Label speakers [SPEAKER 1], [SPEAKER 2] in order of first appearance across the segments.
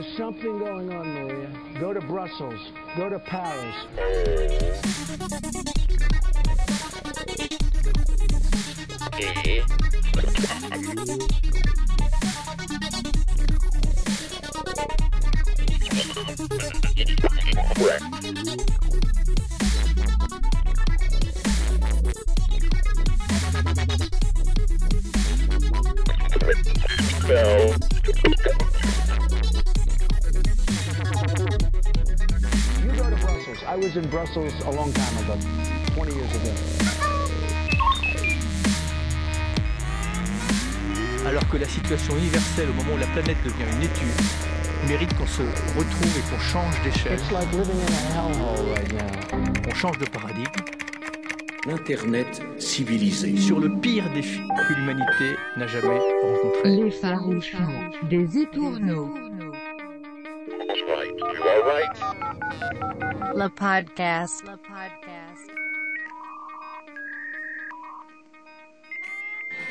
[SPEAKER 1] There's something going on, Maria. Go to Brussels. Go to Paris. You was in Brussels a long time ago, 20 years ago.
[SPEAKER 2] Alors que la situation universelle au moment où la planète devient une étude mérite qu'on se retrouve et qu'on change d'échelle,
[SPEAKER 1] It's like living in a hellhole right now.
[SPEAKER 2] qu'on change de paradigme
[SPEAKER 3] L'Internet civilisé.
[SPEAKER 2] sur le pire défi que l'humanité n'a jamais rencontré.
[SPEAKER 4] Les farouchons des étourneaux. Le podcast. Le podcast.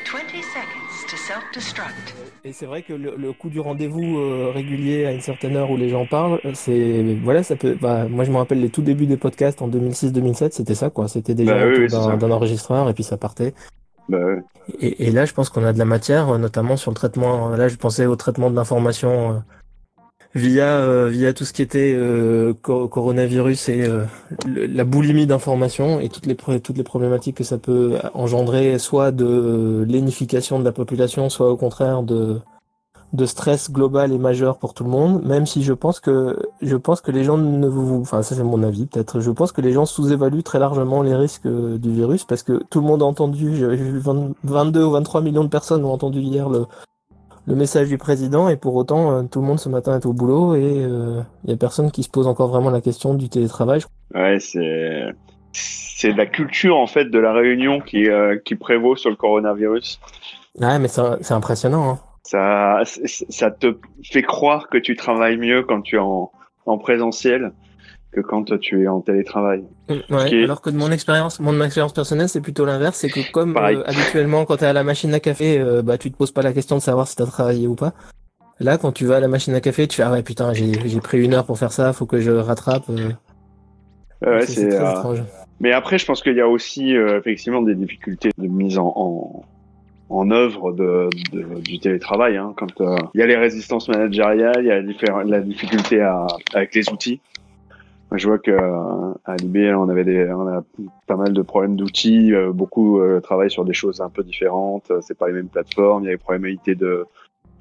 [SPEAKER 5] 20 seconds to self-destruct.
[SPEAKER 6] Et c'est vrai que le, le coup du rendez-vous euh, régulier à une certaine heure où les gens parlent, c'est voilà, ça peut. bah, moi, je me rappelle les tout débuts des podcasts en 2006-2007, c'était ça quoi. C'était déjà
[SPEAKER 7] Bah oui,
[SPEAKER 6] d'un enregistreur et puis ça partait.
[SPEAKER 7] Bah.
[SPEAKER 6] Et, et là, je pense qu'on a de la matière, euh, notamment sur le traitement. Là, je pensais au traitement de l'information euh, via euh, via tout ce qui était euh, co- coronavirus et euh, la boulimie d'information et toutes les toutes les problématiques que ça peut engendrer, soit de lénification de la population, soit au contraire de de stress global et majeur pour tout le monde. Même si je pense que je pense que les gens ne vous, enfin ça c'est mon avis peut-être. Je pense que les gens sous-évaluent très largement les risques du virus parce que tout le monde a entendu. J'ai vu 20 22 ou 23 millions de personnes ont entendu hier le le message du président et pour autant euh, tout le monde ce matin est au boulot et il y a personne qui se pose encore vraiment la question du télétravail.
[SPEAKER 7] Ouais, c'est c'est la culture en fait de la réunion qui euh, qui prévaut sur le coronavirus.
[SPEAKER 6] Ouais, mais c'est c'est impressionnant. Hein.
[SPEAKER 7] Ça ça te fait croire que tu travailles mieux quand tu es en en présentiel que quand tu es en télétravail.
[SPEAKER 6] Ouais,
[SPEAKER 7] est-
[SPEAKER 6] alors que de mon expérience, mon expérience personnelle, c'est plutôt l'inverse, c'est que comme euh, habituellement quand tu es à la machine à café, euh, bah tu te poses pas la question de savoir si tu as travaillé ou pas. Là, quand tu vas à la machine à café, tu fais ah ouais putain, j'ai pris une heure pour faire ça, faut que je rattrape. euh.
[SPEAKER 7] Ouais,
[SPEAKER 6] c'est
[SPEAKER 7] euh,
[SPEAKER 6] étrange.
[SPEAKER 7] Mais après, je pense qu'il y a aussi euh, effectivement des difficultés de mise en, en, en œuvre de, de- du télétravail. Hein, quand euh, il y a les résistances managériales, il y a la, difficulté à, avec les outils. Moi, je vois que euh, à l'IB, on avait des, on a pas mal de problèmes d'outils. euh, beaucoup euh, travaillent sur des choses un peu différentes. C'est pas les mêmes plateformes. Il y a des problématiques de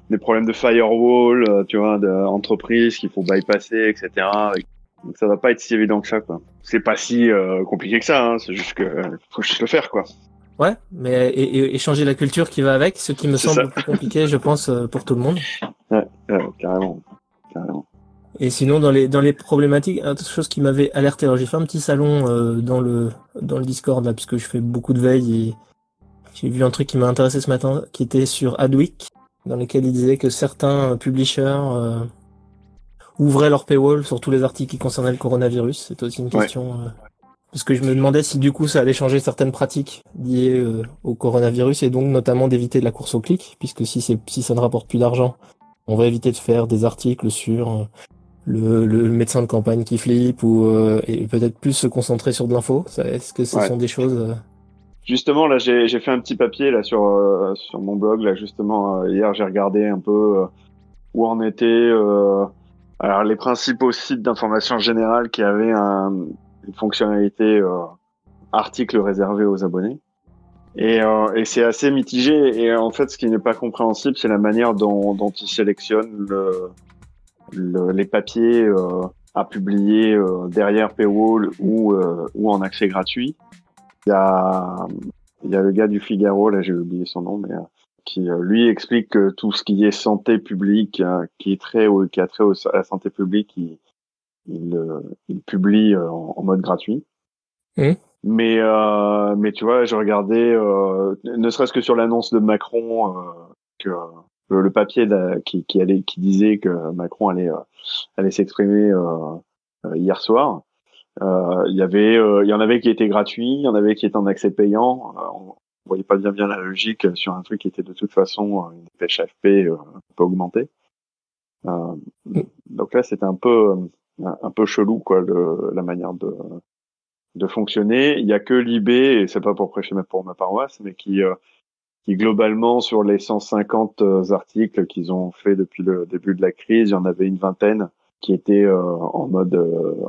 [SPEAKER 7] des problèmes de firewall, tu vois, d'entreprises qu'il faut bypasser, etc. Donc ça va pas être si évident que ça, quoi. C'est pas si euh, compliqué que ça, hein, c'est juste que euh, faut juste le faire, quoi.
[SPEAKER 6] Ouais, mais et, et- et changer la culture qui va avec, ce qui me semble
[SPEAKER 7] ça.
[SPEAKER 6] plus compliqué, je pense, pour tout le monde.
[SPEAKER 7] Ouais, ouais, carrément, carrément.
[SPEAKER 6] Et sinon, dans les dans les problématiques, autre chose qui m'avait alerté, alors j'ai fait un petit salon euh, dans le dans le Discord là, puisque je fais beaucoup de veille et j'ai vu un truc qui m'a intéressé ce matin, qui était sur Adweek, dans lequel il disait que certains publishers euh, ouvraient leur paywall sur tous les articles qui concernaient le coronavirus. C'est aussi une
[SPEAKER 7] Ouais.
[SPEAKER 6] question. euh, parce que je me demandais si du coup ça allait changer certaines pratiques liées euh, au coronavirus et donc notamment d'éviter de la course au clic, puisque si c'est si ça ne rapporte plus d'argent, on va éviter de faire des articles sur euh, le, le médecin de campagne qui flippe ou euh, et peut-être plus se concentrer sur de l'info. Est-ce que ce
[SPEAKER 7] Ouais.
[SPEAKER 6] sont des choses euh,
[SPEAKER 7] Justement, là, j'ai j'ai fait un petit papier là sur euh, sur mon blog. Là, justement, euh, hier, j'ai regardé un peu euh, où en était. Euh, alors, les principaux sites d'information générale qui avaient un, une fonctionnalité euh, article réservé aux abonnés. Et, euh, et c'est assez mitigé. Et en fait, ce qui n'est pas compréhensible, c'est la manière dont, dont ils sélectionnent le, le- les papiers euh, à publier euh, derrière paywall ou, euh, ou en accès gratuit. Il y a, il y a le gars du Figaro, là j'ai oublié son nom, mais euh, qui euh, lui explique que tout ce qui est santé publique, euh, qui est très au- qui a trait au- à la santé publique, il, il, il publie euh, en, en mode gratuit.
[SPEAKER 6] Mhm.
[SPEAKER 7] Mais euh, mais tu vois, je regardais, euh, ne serait-ce que sur l'annonce de Macron, euh, que le, le papier là, qui, qui allait, qui disait que Macron allait euh, allait s'exprimer euh, euh, hier soir. Il y avait, il y en avait qui étaient gratuits, il y en avait qui étaient en accès payant. Euh, on voyait pas bien bien la logique sur un truc qui était de toute façon une dépêche AFP peu augmentée. Euh, donc là, c'était un peu un peu chelou quoi, le, la manière de de fonctionner. Il y a que l'IB, et c'est pas pour prêcher pour ma paroisse, mais qui euh, qui globalement sur les 150 euh, articles qu'ils ont fait depuis le début de la crise, il y en avait une vingtaine qui étaient euh, en mode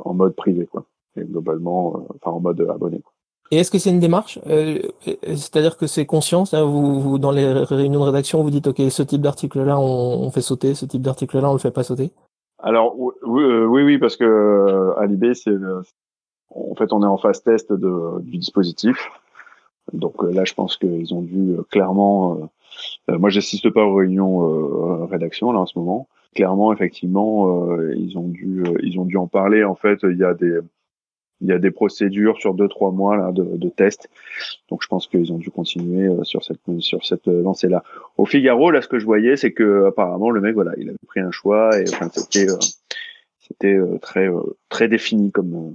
[SPEAKER 7] en mode privé quoi, et globalement enfin en mode abonné. Quoi.
[SPEAKER 6] Et est-ce que c'est une démarche euh, C'est-à-dire que c'est conscient vous, vous, dans les réunions de rédaction, vous dites OK, ce type d'article-là, on, on, fait sauter, ce type d'article-là, on le fait pas sauter?
[SPEAKER 7] Alors oui, oui, oui, parce que à l'IB, c'est en fait, on est en phase test de, du dispositif. Donc là, je pense qu'ils ont dû clairement. Euh, moi, j'assiste pas aux réunions euh, rédaction là en ce moment. Clairement, effectivement, ils ont dû, ils ont dû en parler. En fait, il y a des il y a des procédures sur deux trois mois là de, de tests. Donc je pense qu'ils ont dû continuer euh, sur cette sur cette euh, lancée là. Au Figaro là ce que je voyais c'est que apparemment le mec voilà, il avait pris un choix et enfin c'était euh, c'était très très défini comme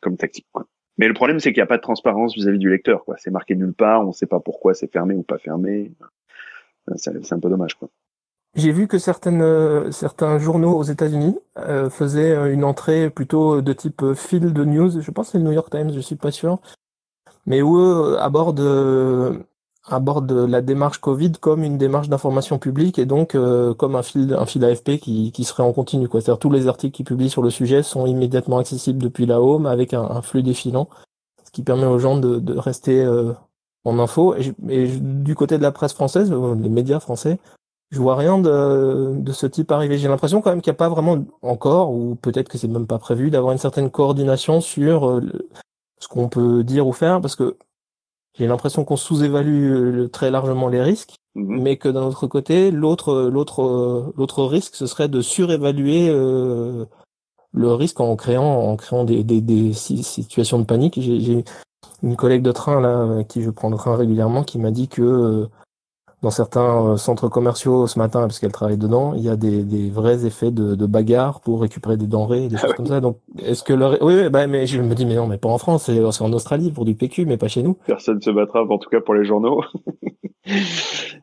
[SPEAKER 7] comme tactique quoi. Mais le problème c'est qu'il n'y a pas de transparence vis-à-vis du lecteur. C'est marqué nulle part, on sait pas pourquoi c'est fermé ou pas fermé. C'est un peu dommage.
[SPEAKER 6] J'ai vu que certaines, euh, certains journaux aux États-Unis euh, faisaient euh, une entrée plutôt de type fil de news. Je pense que c'est le New York Times, je suis pas sûr, mais où eux abordent, abordent la démarche Covid comme une démarche d'information publique et donc comme un fil, un fil AFP qui, qui serait en continu. C'est-à-dire tous les articles qu'ils publient sur le sujet sont immédiatement accessibles depuis la home avec un, un flux défilant, ce qui permet aux gens de, de rester en info. Et, et, du côté de la presse française, les médias français, je vois rien de, de ce type arriver. J'ai l'impression quand même qu'il n'y a pas vraiment encore, ou peut-être que c'est même pas prévu, d'avoir une certaine coordination sur euh, ce qu'on peut dire ou faire, parce que j'ai l'impression qu'on sous-évalue euh, très largement les risques,
[SPEAKER 7] Mhm.
[SPEAKER 6] mais que d'un autre côté, l'autre, l'autre, l'autre risque, ce serait de surévaluer euh, le risque en créant, en créant des, des, des situations de panique. J'ai, une collègue de train là, qui je prends le train régulièrement, qui m'a dit que euh, dans certains euh, centres commerciaux ce matin, parce qu'elle travaille dedans, il y a des, des vrais effets de, de bagarre pour récupérer des denrées, des
[SPEAKER 7] Ah
[SPEAKER 6] choses
[SPEAKER 7] oui.
[SPEAKER 6] comme ça. Donc, est-ce que leur... oui, oui, bah, mais je me dis, mais non, mais pas en France, c'est en Australie pour du PQ, mais pas chez nous.
[SPEAKER 7] Personne se battra, en tout cas pour les journaux.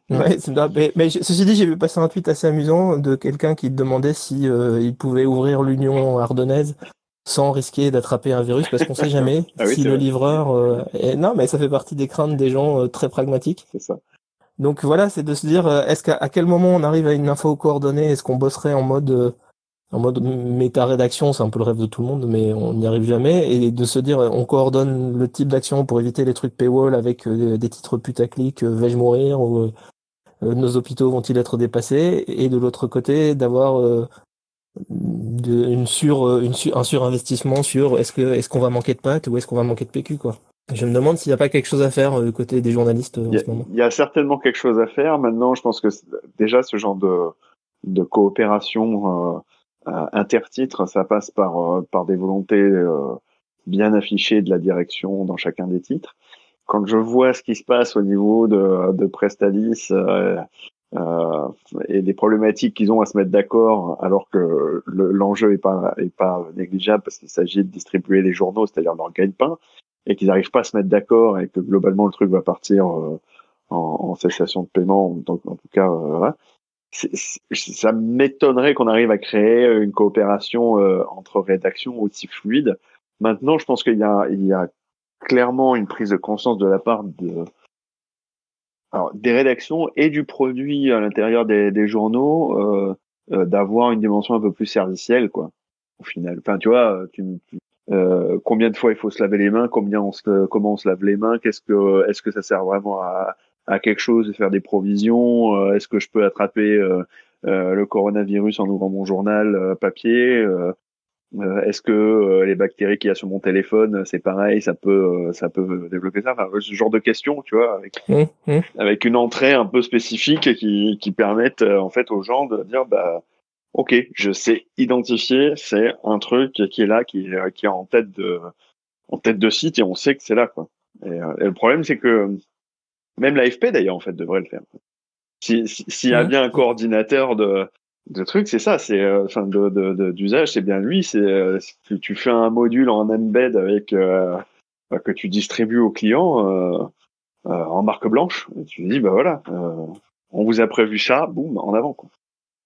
[SPEAKER 6] Ouais, mais, mais ceci dit, j'ai vu passer un tweet assez amusant de quelqu'un qui demandait si euh, il pouvait ouvrir l'Union ardennaise sans risquer d'attraper un virus, parce qu'on sait jamais
[SPEAKER 7] Ah oui,
[SPEAKER 6] si le
[SPEAKER 7] vrai.
[SPEAKER 6] livreur. euh, est- Non, mais ça fait partie des craintes des gens euh, très pragmatiques.
[SPEAKER 7] C'est ça.
[SPEAKER 6] Donc voilà, c'est de se dire, euh, est-ce qu'à à quel moment on arrive à une info coordonnée? Est-ce qu'on bosserait en mode euh, en mode méta-rédaction? C'est un peu le rêve de tout le monde, mais on n'y arrive jamais. Et de se dire, euh, on coordonne le type d'action pour éviter les trucs paywall avec des titres putaclic, vais-je mourir ou nos hôpitaux vont-ils être dépassés? Et de l'autre côté, d'avoir une sur, une sur, un surinvestissement sur est-ce que est-ce qu'on va manquer de pâtes ou est-ce qu'on va manquer de PQ quoi? Je me demande s'il n'y a pas quelque chose à faire euh, du côté des journalistes euh, en
[SPEAKER 7] Il y, a,
[SPEAKER 6] ce moment.
[SPEAKER 7] il y a certainement quelque chose à faire. Maintenant, je pense que déjà ce genre de, de coopération euh, euh, intertitre, ça passe par, euh, par des volontés euh, bien affichées de la direction dans chacun des titres. Quand je vois ce qui se passe au niveau de, de Prestalis euh, euh, et des problématiques qu'ils ont à se mettre d'accord, alors que le- l'enjeu est pas est pas négligeable parce qu'il s'agit de distribuer les journaux, c'est-à-dire leur gagne-pain, et qu'ils n'arrivent pas à se mettre d'accord et que globalement le truc va partir euh, en, en cessation de paiement, donc en tout cas, euh, voilà. Ça m'étonnerait qu'on arrive à créer une coopération euh, entre rédactions aussi fluide. Maintenant, je pense qu'il y a, y a clairement une prise de conscience de la part de, alors, des rédactions et du produit à l'intérieur des, des journaux euh, euh, d'avoir une dimension un peu plus servicielle, quoi. Au final, enfin, tu vois, tu, tu- euh, combien de fois il faut se laver les mains, combien on se, comment on se lave les mains, qu'est-ce que, est-ce que ça sert vraiment à, à quelque chose de faire des provisions, euh, est-ce que je peux attraper euh, euh, le coronavirus en ouvrant mon journal euh, papier, euh, euh, est-ce que euh, les bactéries qu'il y a sur mon téléphone, c'est pareil, ça peut, ça peut développer ça, enfin, ce genre de questions, tu vois, avec
[SPEAKER 6] Hum, hum.
[SPEAKER 7] avec une entrée un peu spécifique qui, qui permettent euh, en fait aux gens de dire bah ok je sais identifier c'est un truc qui est là qui est qui est en tête de en tête de site et on sait que c'est là quoi et, euh, et le problème c'est que même l'AFP d'ailleurs en fait devrait le faire si si- s'il y a bien un coordinateur de de trucs c'est ça c'est euh, enfin de de- de- d'usage c'est bien lui c'est euh, si tu, fais un module en embed avec euh, que tu distribues aux clients euh, euh, en marque blanche. Et tu dis, bah voilà, euh, on vous a prévu ça, boum, en avant. Quoi.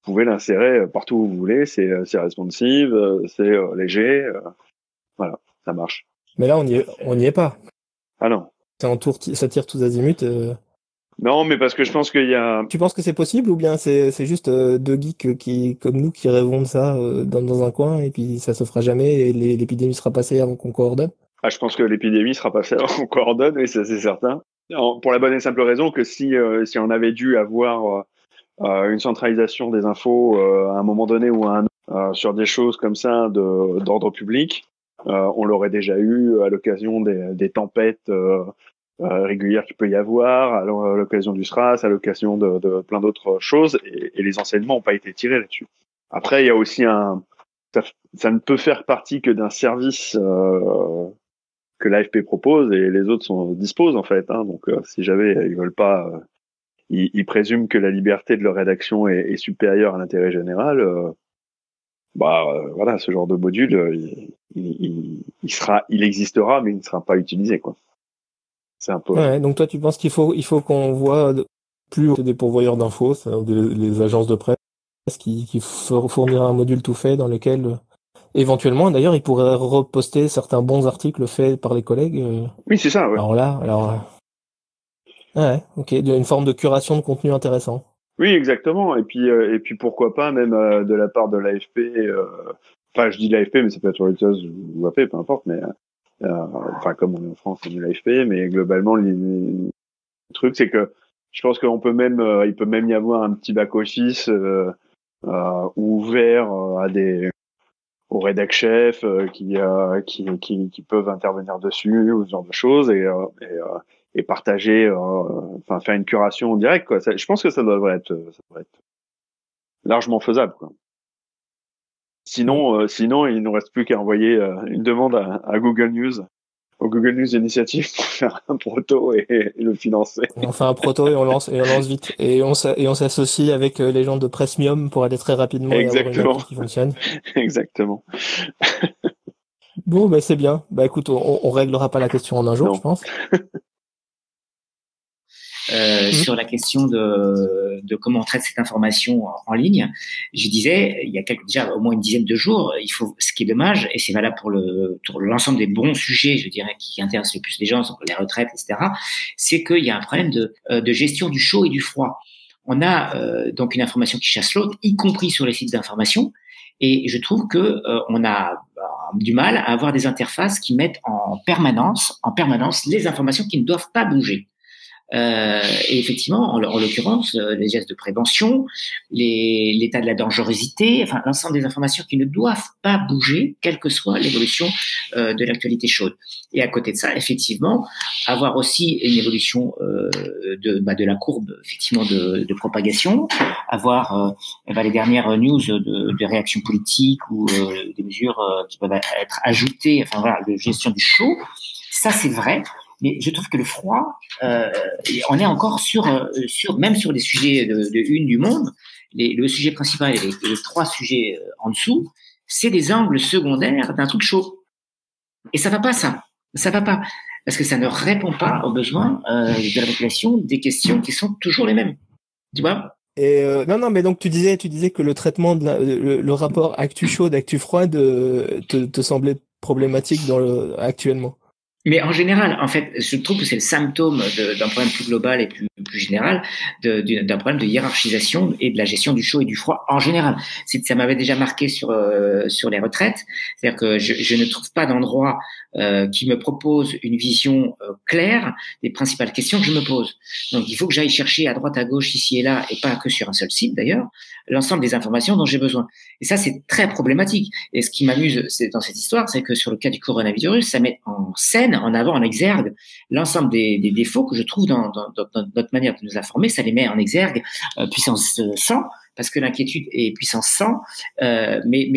[SPEAKER 7] Pouvez l'insérer partout où vous voulez. C'est c'est responsive, euh, c'est euh, léger. euh, voilà, ça marche.
[SPEAKER 6] Mais là, on n'y est, on n'y est pas.
[SPEAKER 7] Ah non.
[SPEAKER 6] C'est en tour, ça tire tous azimuts. euh.
[SPEAKER 7] Non, mais parce que je pense qu'il y a.
[SPEAKER 6] Tu penses que c'est possible ou bien c'est c'est juste euh, deux geeks qui, comme nous, qui rêvons de ça euh, dans, dans un coin et puis ça se fera jamais et l'épidémie sera passée avant qu'on coordonne?
[SPEAKER 7] Ah, je pense que l'épidémie sera passée avant qu'on coordonne, oui, ça c'est certain. Non, pour la bonne et simple raison que si euh, si on avait dû avoir euh, euh, une centralisation des infos euh, à un moment donné ou à un autre euh, sur des choses comme ça d'ordre public, euh, on l'aurait déjà eu à l'occasion des, des tempêtes euh, euh, régulières qu'il peut y avoir, à l'o- à l'occasion du SRAS, à l'occasion de, de plein d'autres choses, et, et les enseignements n'ont pas été tirés là-dessus. Après, il y a aussi un ça, ça ne peut faire partie que d'un service euh, que l'AFP propose et les autres sont disposent en fait. Hein, donc euh, si jamais ils veulent pas, euh, ils, ils présument que la liberté de leur rédaction est, est supérieure à l'intérêt général. euh, bah euh, voilà, ce genre de module, euh, il, il, il- il sera, il existera, mais il ne sera pas utilisé quoi. C'est un peu.
[SPEAKER 6] Ouais, donc toi, tu penses qu'il faut, il faut qu'on voit plus des pourvoyeurs d'infos, des- les agences de presse, qui, qui un module tout fait dans lequel, éventuellement, d'ailleurs, ils pourraient reposter certains bons articles faits par les collègues.
[SPEAKER 7] Oui, c'est ça. Ouais.
[SPEAKER 6] Alors là, alors. Euh, Ouais, ok, une forme de curation de contenu intéressant.
[SPEAKER 7] Oui, exactement. Et puis, euh, et puis pourquoi pas même euh, de la part de l'AFP. euh, Enfin, je dis l'AFP, mais ça peut être Reuters ou AP, peu importe. Mais euh, enfin, comme on est en France, dit l'AFP, mais globalement, le truc, c'est que je pense qu'on peut même, euh, il peut même y avoir un petit back office euh, euh, ouvert euh, à des aux rédac chefs euh, qui, euh, qui, qui qui peuvent intervenir dessus ou ce genre de choses et euh, et, euh, et partager, euh, enfin faire une curation en direct quoi. Ça- je pense que ça devrait être, ça devrait être largement faisable quoi. Sinon, euh, sinon il nous reste plus qu'à envoyer euh, une demande à, à Google News, au Google News Initiative pour faire un proto et, et le financer.
[SPEAKER 6] On fait un proto et on lance et on lance vite et on et on s'associe avec euh, les gens de Pressmium pour aller très rapidement et
[SPEAKER 7] Exactement.
[SPEAKER 6] appli qui fonctionne.
[SPEAKER 7] Exactement.
[SPEAKER 6] Bon, bah c'est bien. Bah écoute, on, on réglera pas la question en un jour,
[SPEAKER 7] Non.
[SPEAKER 6] je pense.
[SPEAKER 8] Euh,
[SPEAKER 6] Mhm.
[SPEAKER 8] sur la question de, de comment on traite cette information en, en ligne. Je disais, il y a quelques, déjà au moins une dizaine de jours, il faut, ce qui est dommage, et c'est valable pour le pour l'ensemble des bons sujets, je dirais, qui intéressent le plus les gens, les retraites, etc., c'est qu'il y a un problème de, euh, de gestion du chaud et du froid. On a euh, donc une information qui chasse l'autre, y compris sur les sites d'information, et je trouve que euh, on a euh, du mal à avoir des interfaces qui mettent en permanence, en permanence, les informations qui ne doivent pas bouger. Euh, et effectivement, en, en l'occurrence, euh, les gestes de prévention, l'état de la dangerosité, enfin l'ensemble des informations qui ne doivent pas bouger, quelle que soit l'évolution euh, de l'actualité chaude. Et à côté de ça, effectivement, avoir aussi une évolution euh, de, bah, de la courbe effectivement de, de propagation, avoir euh, ben, les dernières news de, de réaction politique ou euh, des mesures qui peuvent être ajoutées, enfin voilà, de gestion du chaud. Ça, c'est vrai. Mais je trouve que le froid, euh, on est encore sur, euh, sur même sur des sujets de, une du monde. Les, le sujet principal et les, les trois sujets euh, en dessous, c'est des angles secondaires d'un truc chaud. Et ça va pas, ça. Ça va pas. Parce que ça ne répond pas aux besoins de la population des questions qui sont toujours les mêmes. Tu vois?
[SPEAKER 6] Non, non, mais donc tu disais, tu disais que le traitement de la- le, rapport actu chaude, actu froide euh, te, semblait problématique actuellement.
[SPEAKER 8] Mais en général, en fait, je trouve que c'est le symptôme d'un problème plus global et plus, général, d'un problème de hiérarchisation et de la gestion du chaud et du froid en général. Ça m'avait déjà marqué sur euh, sur les retraites, c'est-à-dire que je, ne trouve pas d'endroit euh, qui me propose une vision euh, claire des principales questions que je me pose. Donc, il faut que j'aille chercher à droite, à gauche, ici et là, et pas que sur un seul site d'ailleurs, l'ensemble des informations dont j'ai besoin. Et ça, c'est très problématique. Et ce qui m'amuse dans cette histoire, c'est que sur le cas du coronavirus, ça met en scène, en avant, en exergue, l'ensemble des, défauts que je trouve dans, notre manière de nous informer. Ça les met en exergue euh, puissance euh, 100, parce que l'inquiétude est puissance 100, euh, mais,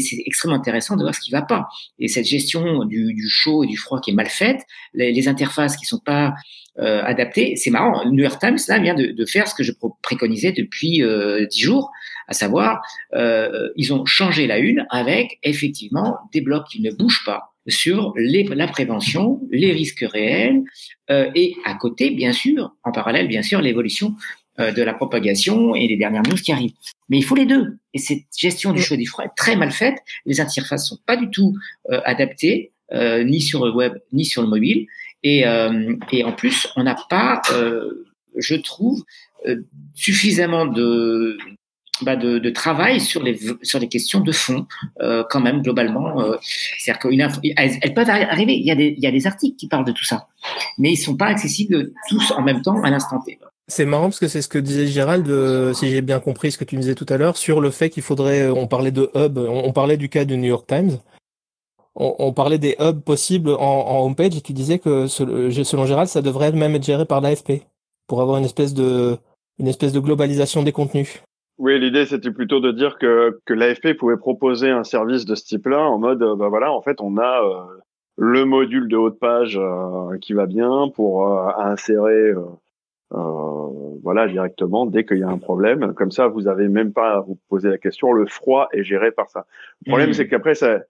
[SPEAKER 8] c'est extrêmement intéressant de voir ce qui va pas. Et cette gestion du, chaud et du froid qui est mal faite, les, interfaces qui sont pas euh, adaptées, c'est marrant. New York Times là vient de, faire ce que je préconisais depuis euh, dix jours, à savoir, euh, ils ont changé la une avec effectivement des blocs qui ne bougent pas sur les, la prévention, les risques réels, euh, et à côté, bien sûr, en parallèle, bien sûr, l'évolution euh, de la propagation et les dernières news qui arrivent. Mais il faut les deux. Et cette gestion du chaud et du froid est très mal faite. Les interfaces sont pas du tout euh, adaptées, euh, ni sur le web, ni sur le mobile. Et, euh, et en plus, on n'a pas, euh, je trouve, euh, suffisamment de, bah, de, de travail sur les, sur les questions de fond, euh, quand même, globalement. Euh, C'est-à-dire qu'une elles, peuvent arri- arriver. Il y, a des, il y a des articles qui parlent de tout ça, mais ils sont pas accessibles tous en même temps à l'instant T.
[SPEAKER 6] C'est marrant parce que c'est ce que disait Gérald, euh, si j'ai bien compris ce que tu disais tout à l'heure, sur le fait qu'il faudrait, euh, on parlait de hub, on, on parlait du cas du New York Times, on, on parlait des hubs possibles en, en homepage et tu disais que selon selon Gérald, ça devrait même être géré par l'AFP pour avoir une espèce de, une espèce de globalisation des contenus.
[SPEAKER 7] Oui, l'idée c'était plutôt de dire que, que l'AFP pouvait proposer un service de ce type-là en mode, euh, bah voilà, en fait, on a euh, le module de haut de page euh, qui va bien pour euh, insérer, euh, euh, voilà, directement dès qu'il y a un problème. Comme ça, vous avez même pas à vous poser la question. Le froid est géré par ça. Le problème,
[SPEAKER 8] Mhm.
[SPEAKER 7] c'est qu'après, ça,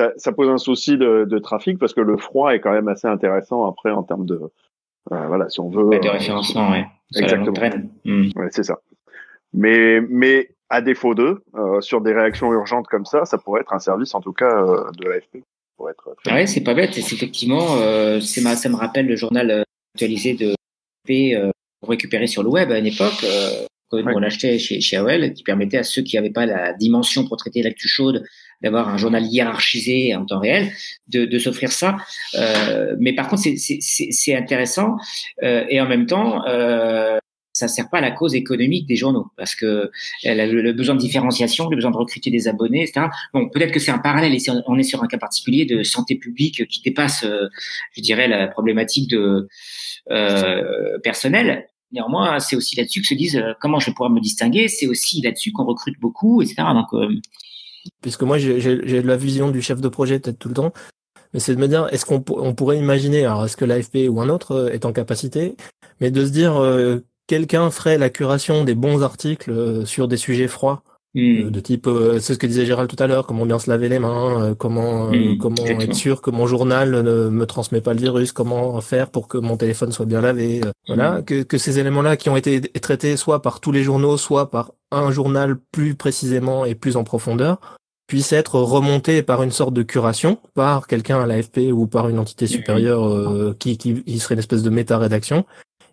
[SPEAKER 7] ça, ça pose un souci de, de trafic parce que le froid est quand même assez intéressant après en termes de, euh, voilà, si on veut.
[SPEAKER 8] De référencement, ouais.
[SPEAKER 7] Exactement.
[SPEAKER 8] Hmm.
[SPEAKER 7] Ouais, c'est ça. Mais, mais à défaut d'eux, euh, sur des réactions urgentes comme ça, ça pourrait être un service, en tout cas, euh, de l'AFP. Être
[SPEAKER 8] Ah ouais, c'est pas bête. C'est effectivement, euh, c'est ma- ça me rappelle le journal euh, actualisé de P euh, pour récupérer sur le web à une époque. Euh, que nous,
[SPEAKER 7] Ouais.
[SPEAKER 8] on l'achetait chez, chez AOL, qui permettait à ceux qui n'avaient pas la dimension pour traiter l'actu chaude d'avoir un journal hiérarchisé en temps réel, de, de s'offrir ça. Euh, mais par contre, c'est- c'est c'est- c'est intéressant euh, et en même temps, euh, ça sert pas à la cause économique des journaux parce que a le, besoin de différenciation, le besoin de recruter des abonnés, etc. Bon, peut-être que c'est un parallèle et on est sur un cas particulier de santé publique qui dépasse, euh, je dirais, la problématique de euh, personnelle. Néanmoins, c'est aussi là-dessus que se disent euh, comment je vais pouvoir me distinguer. C'est aussi là-dessus qu'on recrute beaucoup, etc. Euh,
[SPEAKER 6] Puisque moi, j'ai- la vision du chef de projet peut-être tout le temps, mais c'est de me dire, est-ce qu'on pour- on pourrait imaginer, alors est-ce que l'AFP ou un autre euh, est en capacité, mais de se dire, euh, quelqu'un ferait la curation des bons articles euh, sur des sujets froids, euh,
[SPEAKER 8] hmm,
[SPEAKER 6] de type, euh, c'est ce que disait Gérald tout à l'heure, comment bien se laver les mains, euh, comment euh,
[SPEAKER 8] Mm,
[SPEAKER 6] comment
[SPEAKER 8] exactement.
[SPEAKER 6] être sûr que mon journal ne me transmet pas le virus, comment faire pour que mon téléphone soit bien lavé, euh, voilà, que, que ces éléments-là qui ont été traités soit par tous les journaux, soit par un journal plus précisément et plus en profondeur, puissent être remontés par une sorte de curation, par quelqu'un à l'AFP ou par une entité supérieure euh, qui, qui, qui serait une espèce de méta-rédaction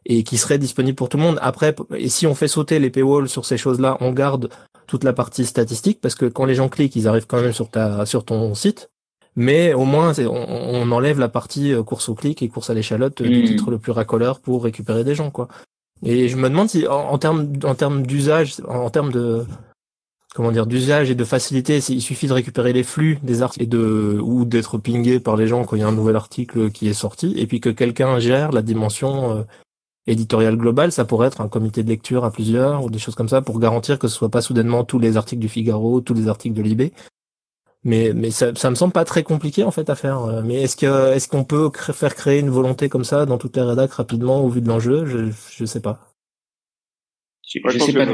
[SPEAKER 6] et qui serait disponible pour tout le monde. Après, et si on fait sauter les paywalls sur ces choses-là, on garde toute la partie statistique parce que quand les gens cliquent, ils arrivent quand même sur ta sur ton site. Mais au moins, on, on enlève la partie euh, course au clic et course à l'échalote euh, du
[SPEAKER 8] Mm.
[SPEAKER 6] titre le plus racoleur pour récupérer des gens, quoi. Et je me demande si, en, termes en termes d'usage, en, termes de comment dire d'usage et de facilité, s'il suffit de récupérer les flux des articles et de ou d'être pingé par les gens quand il y a un nouvel article qui est sorti, et puis que quelqu'un gère la dimension éditoriale globale, ça pourrait être un comité de lecture à plusieurs ou des choses comme ça pour garantir que ce soit pas soudainement tous les articles du Figaro, tous les articles de Libé. Mais mais ça, ça me semble pas très compliqué en fait à faire. Euh, Mais est-ce que est-ce qu'on peut faire créer une volonté comme ça dans toutes les rédacs rapidement au vu de l'enjeu? Je je sais pas.
[SPEAKER 8] je, sais pas.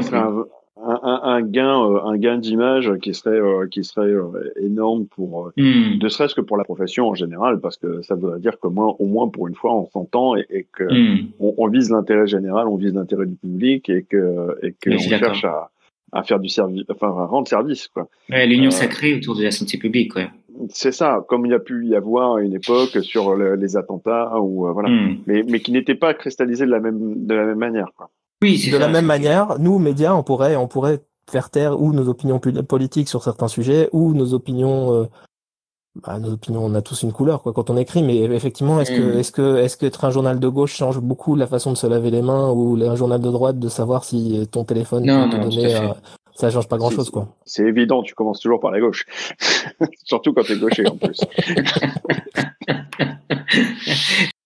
[SPEAKER 7] Un, un, un gain, euh, un gain d'image qui serait, euh, qui serait euh, énorme pour,
[SPEAKER 8] Hmm,
[SPEAKER 7] ne serait-ce que pour la profession en général, parce que ça voudrait dire que moins, au moins pour une fois, on s'entend et, et que
[SPEAKER 8] hmm.
[SPEAKER 7] on, on vise l'intérêt général, on vise l'intérêt du public et que, et que on cherche à, à faire du service, enfin à rendre service, quoi.
[SPEAKER 8] Ouais, L'union
[SPEAKER 7] Euh,
[SPEAKER 8] sacrée autour de la santé publique, ouais.
[SPEAKER 7] C'est ça, comme il y a pu y avoir à une époque sur le- les attentats ou euh, voilà,
[SPEAKER 8] Hmm.
[SPEAKER 7] mais, mais qui n'était pas cristallisé de la même, de la même manière, quoi.
[SPEAKER 8] Oui, c'est
[SPEAKER 6] De la
[SPEAKER 8] ça.
[SPEAKER 6] même manière, nous médias, on pourrait on pourrait faire taire ou nos opinions pol- politiques sur certains sujets ou nos opinions euh, bah, nos opinions, on a tous une couleur quoi quand on écrit, mais effectivement, est-ce que
[SPEAKER 8] Mm.
[SPEAKER 6] est-ce que est-ce qu'être un journal de gauche change beaucoup la façon de se laver les mains ou un journal de droite de savoir si ton téléphone
[SPEAKER 8] Non,
[SPEAKER 6] peut te
[SPEAKER 8] non, tout
[SPEAKER 6] donner euh, ça change pas grand chose quoi.
[SPEAKER 7] C'est évident, tu commences toujours par la gauche. Surtout quand t'es gaucher en plus.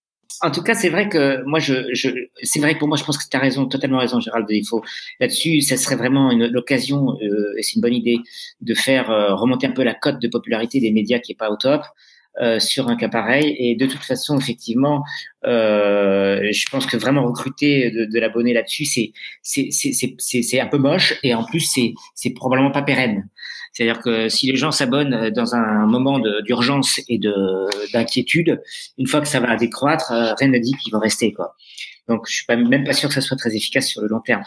[SPEAKER 8] En tout cas, c'est vrai que moi, je, je c'est vrai que pour moi, je pense que tu as raison, totalement raison, Gérald. Il faut là-dessus, ça serait vraiment l'occasion, euh, et c'est une bonne idée, de faire euh, remonter un peu la cote de popularité des médias qui est pas au top euh, sur un cas pareil. Et de toute façon, effectivement, euh, je pense que vraiment recruter de, de l'abonné là-dessus, c'est c'est un peu moche et en plus c'est c'est probablement pas pérenne. C'est-à-dire que si les gens s'abonnent dans un moment d'urgence et de d'inquiétude, une fois que ça va décroître, euh, rien ne dit qu'ils vont rester quoi. Donc, je suis pas, même pas sûr que ça soit très efficace sur le long terme.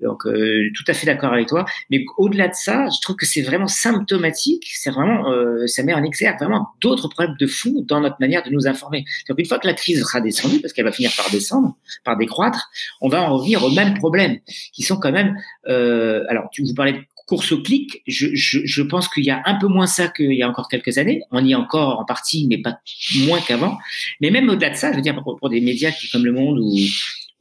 [SPEAKER 8] Donc, euh, tout à fait d'accord avec toi. Mais au-delà de ça, je trouve que c'est vraiment symptomatique. C'est vraiment, euh, ça met en exergue vraiment d'autres problèmes de fond dans notre manière de nous informer. Donc, une fois que la crise sera descendue, parce qu'elle va finir par descendre, par décroître, on va en revenir aux mêmes problèmes qui sont quand même. Euh, alors, tu vous parlais de course au clic, je, pense qu'il y a un peu moins ça qu'il y a encore quelques années. On y est encore en partie, mais pas moins qu'avant. Mais même au-delà de ça, je veux dire, pour, des médias comme Le Monde ou,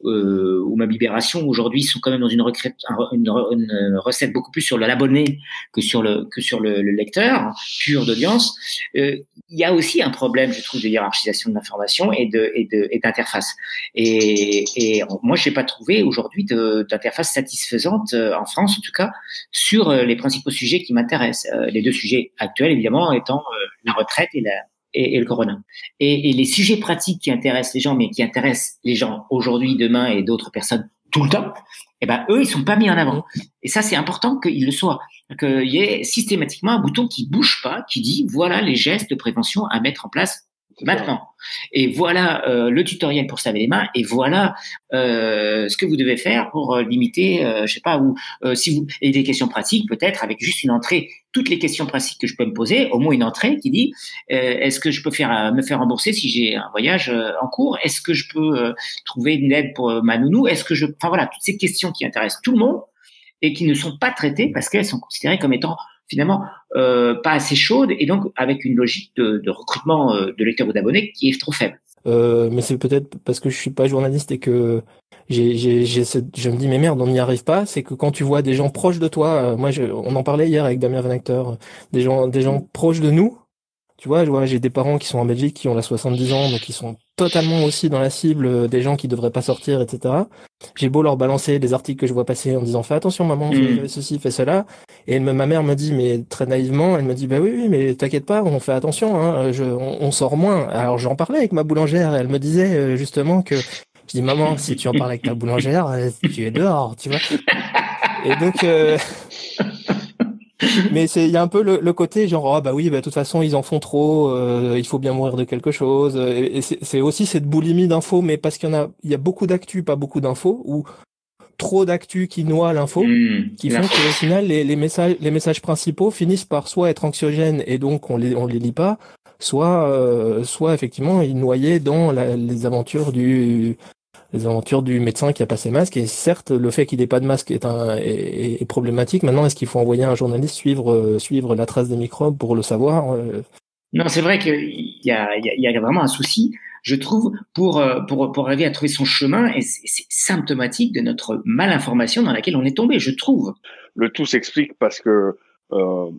[SPEAKER 8] euh, ou ma libération aujourd'hui sont quand même dans une, une, recette beaucoup plus sur l'abonné que sur le que sur le, le lecteur pur d'audience. Euh, il y a aussi un problème, je trouve, de hiérarchisation de l'information et de et de et d'interface. Et, et moi, je n'ai pas trouvé aujourd'hui d'interface satisfaisante euh, en France, en tout cas, sur euh, les principaux sujets qui m'intéressent. Euh, les deux sujets actuels, évidemment, étant la retraite et la et, et le corona. Et, et, les sujets pratiques qui intéressent les gens, mais qui intéressent les gens aujourd'hui, demain et d'autres personnes tout le temps, eh ben eux, ils sont pas mis en avant. Et ça, c'est important qu'ils le soient. Qu'il y ait systématiquement un bouton qui bouge pas, qui dit voilà les gestes de prévention à mettre en place maintenant. Et voilà euh, le tutoriel pour se laver les mains. Et voilà euh, ce que vous devez faire pour euh, limiter, euh, je sais pas, si vous et des questions pratiques peut-être avec juste une entrée. Toutes les questions pratiques que je peux me poser, au moins une entrée qui dit est-ce que je peux faire me faire rembourser si j'ai un voyage en cours? Est-ce que je peux trouver une aide pour ma nounou? Est-ce que je, enfin voilà, toutes ces questions qui intéressent tout le monde et qui ne sont pas traitées parce qu'elles sont considérées comme étant finalement euh, pas assez chaude et donc avec une logique de, de recrutement euh, de lecteurs ou d'abonnés qui est trop faible.
[SPEAKER 6] Euh, mais c'est peut-être parce que je suis pas journaliste et que j'ai, j'ai, j'ai je me dis mais merde on n'y arrive pas. C'est que quand tu vois des gens proches de toi, euh, moi je, on en parlait hier avec Damien Van Acteur, des gens des gens proches de nous. Tu vois, je vois j'ai des parents qui sont en Belgique qui ont la 70 ans donc qui sont totalement aussi dans la cible euh, des gens qui devraient pas sortir, etc. J'ai beau leur balancer des articles que je vois passer en disant fais attention maman, fais
[SPEAKER 8] Mm.
[SPEAKER 6] ceci, fais cela, et ma mère me dit mais très naïvement, elle me dit bah oui oui mais t'inquiète pas, on fait attention, hein, je, on, on sort moins. Alors j'en parlais avec ma boulangère, elle me disait euh, justement que je dis maman si tu en parles avec ta boulangère, euh, tu es dehors, tu vois. Et donc euh, mais c'est il y a un peu le, le côté genre ah bah oui bah de toute façon ils en font trop euh, il faut bien mourir de quelque chose euh, et, et c'est aussi cette boulimie d'infos mais parce qu'il y en a il y a beaucoup d'actu pas beaucoup d'infos ou trop d'actu qui noie l'info
[SPEAKER 8] Mm.
[SPEAKER 6] qui font
[SPEAKER 8] L'info.
[SPEAKER 6] qu'au final les, les messages les messages principaux finissent par soit être anxiogènes et donc on les on les lit pas soit euh, soit effectivement ils noyaient dans la- les aventures du les aventures du médecin qui a pas ses masques. Et certes le fait qu'il ait pas de masque est un est, est problématique. Maintenant est-ce qu'il faut envoyer un journaliste suivre euh, suivre la trace des microbes pour le savoir Euh,
[SPEAKER 8] Non, c'est vrai qu'il y a, il y, a, il y a vraiment un souci, je trouve, pour, euh, pour, pour arriver à trouver son chemin, et c'est c'est symptomatique de notre malinformation dans laquelle on est tombé, je trouve.
[SPEAKER 7] le tout s'explique parce que euh,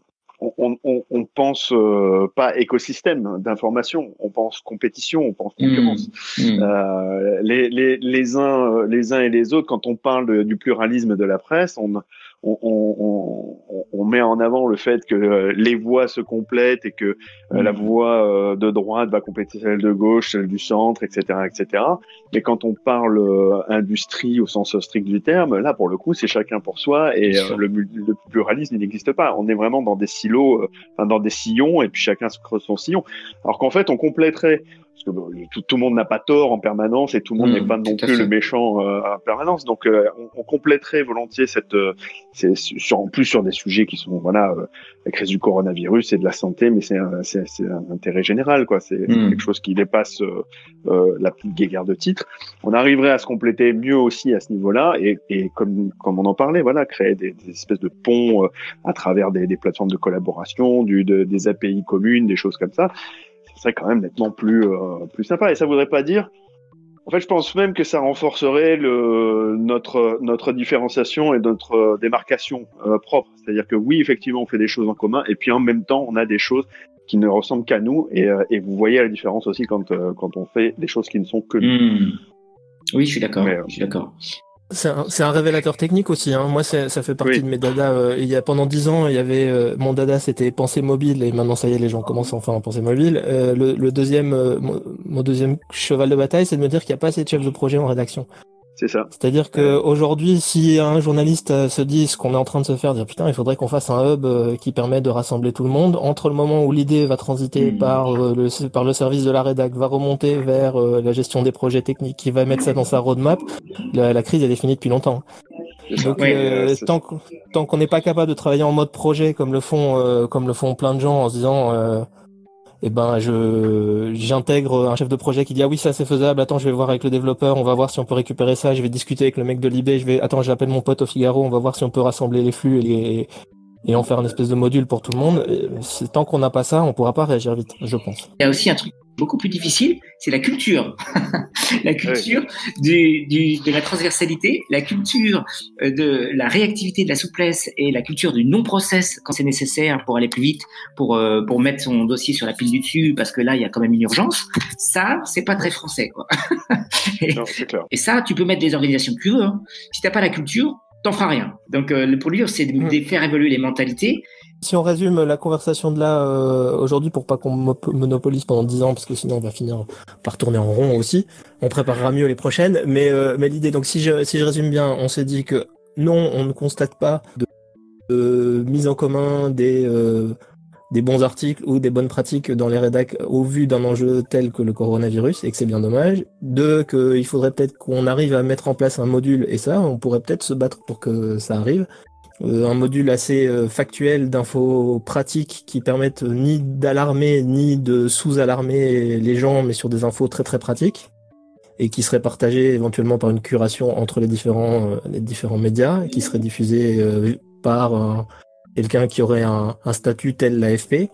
[SPEAKER 7] on, on, on pense euh, pas écosystème d'information, on pense compétition, on pense concurrence.
[SPEAKER 8] Mm.
[SPEAKER 7] Euh, les, les, les uns euh, les uns et les autres, quand on parle du pluralisme de la presse, on, on, on, on, met en avant le fait que euh, les voix se complètent et que euh, la
[SPEAKER 8] Mm.
[SPEAKER 7] voix euh, de droite va compléter celle de gauche, celle du centre, etc., etc. Mais quand on parle industrie au sens strict du terme, là pour le coup c'est chacun pour soi et le, pluralisme il n'existe pas. On est vraiment dans des silos, enfin dans des sillons et puis chacun se creuse son sillon. Alors qu'en fait on compléterait parce que bon, tout, tout le monde n'a pas tort en permanence et tout le monde
[SPEAKER 8] Mm,
[SPEAKER 7] n'est pas non plus le méchant euh, en permanence. Donc euh, on, on compléterait volontiers cette, euh, c'est sur, en plus sur des sujets qui sont voilà euh, la crise du coronavirus et de la santé, mais c'est un, c'est, c'est un intérêt général quoi. C'est
[SPEAKER 8] Mm.
[SPEAKER 7] quelque chose qui dépasse euh, euh, la plus guéguerre de titres. On arriverait à se compléter mieux aussi à ce niveau-là et, et comme comme on en parlait, voilà, créer des, des espèces de ponts euh, à travers des, des plateformes de collaboration, du, de, des API communes, des choses comme ça serait quand même nettement plus euh, plus sympa. Et ça voudrait pas dire. En fait, je pense même que ça renforcerait le, notre notre différenciation et notre euh, démarcation euh, propre. C'est-à-dire que oui, effectivement, on fait des choses en commun, et puis en même temps, on a des choses qui ne ressemblent qu'à nous. Et, euh, et vous voyez la différence aussi quand quand on fait des choses qui ne sont que nous.
[SPEAKER 8] Mm. Oui, je suis d'accord. Je suis d'accord.
[SPEAKER 6] C'est un, révélateur technique aussi. Hein. Moi, ça fait partie
[SPEAKER 7] Oui.
[SPEAKER 6] de mes dadas. Euh, il y a pendant dix ans, il y avait euh, mon dada, c'était pensée mobile, et maintenant ça y est, les gens commencent enfin à penser mobile. Euh, le, le deuxième, euh, mon, mon deuxième cheval de bataille, c'est de me dire qu'il n'y a pas assez de chefs de projet en rédaction.
[SPEAKER 7] C'est ça.
[SPEAKER 6] C'est-à-dire que aujourd'hui, si un journaliste euh, se dit ce qu'on est en train de se faire, dire putain, il faudrait qu'on fasse un hub euh, qui permet de rassembler tout le monde, entre le moment où l'idée va transiter
[SPEAKER 8] Mhm.
[SPEAKER 6] par euh, le par le service de la rédac, va remonter vers euh, la gestion des projets techniques, qui va mettre ça dans sa roadmap, la, la crise elle est finie depuis longtemps. Donc
[SPEAKER 8] Ouais,
[SPEAKER 6] euh,
[SPEAKER 7] euh, c'est-
[SPEAKER 6] tant qu'on tant qu'on n'est pas capable de travailler en mode projet comme le font euh, comme le font plein de gens en se disant euh, eh ben je j'intègre un chef de projet qui dit ah oui ça c'est faisable. Attends je vais voir avec le développeur. On va voir si on peut récupérer ça. Je vais discuter avec le mec de l'IB je vais attends j'appelle mon pote au Figaro. On va voir si on peut rassembler les flux et en faire une espèce de module pour tout le monde. C'est tant qu'on n'a pas ça on pourra pas réagir vite je pense.
[SPEAKER 8] Il y a aussi un truc beaucoup plus difficile, c'est la culture. la culture du, du, de la transversalité, la culture euh, de la réactivité, de la souplesse et la culture du non-process quand c'est nécessaire pour aller plus vite, pour, euh, pour mettre son dossier sur la pile du dessus parce que là, il y a quand même une urgence. Ça, c'est pas très français, quoi. et,
[SPEAKER 7] Non, c'est clair.
[SPEAKER 8] et ça, tu peux mettre des organisations que tu veux. Hein. Si t'as pas la culture, t'en feras rien. Donc, euh, le pour lui, c'est de,
[SPEAKER 6] Mm.
[SPEAKER 8] de faire évoluer les mentalités
[SPEAKER 6] Si on résume la conversation de là euh, aujourd'hui pour pas qu'on mo- monopolise pendant 10 ans parce que sinon on va finir par tourner en rond aussi. On préparera mieux les prochaines. Mais, euh, mais l'idée, donc si je, si je résume bien, on s'est dit que non, on ne constate pas de, de mise en commun des, euh, des bons articles ou des bonnes pratiques dans les rédacs au vu d'un enjeu tel que le coronavirus et que c'est bien dommage. Deux, qu'il faudrait peut-être qu'on arrive à mettre en place un module et ça, on pourrait peut-être se battre pour que ça arrive. Euh, un module assez euh, factuel d'infos pratiques qui permettent ni d'alarmer ni de sous-alarmer les gens, mais sur des infos très très pratiques et qui seraient partagées éventuellement par une curation entre les différents euh, les différents médias, et qui seraient diffusées euh, par euh, quelqu'un qui aurait un, statut tel l'AFP.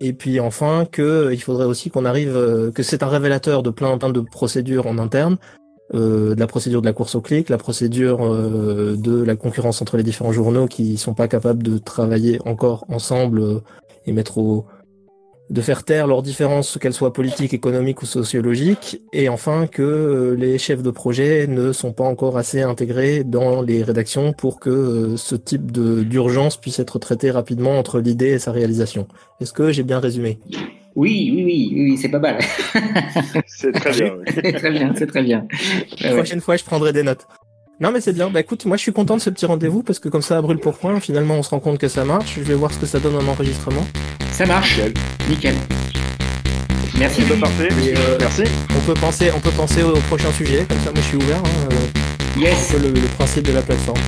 [SPEAKER 6] Et puis enfin que euh, il faudrait aussi qu'on arrive euh, que c'est un révélateur de plein plein de procédures en interne euh, de la procédure de la course au clic, la procédure euh, de la concurrence entre les différents journaux qui sont pas capables de travailler encore ensemble euh, et mettre au de faire taire leurs différences, qu'elles soient politiques, économiques ou sociologiques, et enfin que euh, les chefs de projet ne sont pas encore assez intégrés dans les rédactions pour que euh, ce type d'urgence puisse être traité rapidement entre l'idée et sa réalisation. Est-ce que j'ai bien résumé?
[SPEAKER 8] Oui, oui, oui, oui, oui, c'est pas mal.
[SPEAKER 7] C'est très bien. oui.
[SPEAKER 8] c'est très bien, c'est très bien. Ouais.
[SPEAKER 6] prochaine fois, je prendrai des notes. Non, mais c'est bien. Bah écoute, moi je suis content de ce petit rendez-vous parce que comme ça, à brûle pour point, finalement, on se rend compte que ça marche. Je vais voir ce que ça donne en enregistrement.
[SPEAKER 8] Ça marche.
[SPEAKER 7] Nickel.
[SPEAKER 8] Nickel. Merci.
[SPEAKER 7] Parfait.
[SPEAKER 6] Et, euh,
[SPEAKER 7] Merci.
[SPEAKER 6] On peut penser, on peut penser au, au prochain sujet. Comme ça, moi je suis ouvert. Hein, euh,
[SPEAKER 8] Yes.
[SPEAKER 6] un peu le, le principe de la plateforme.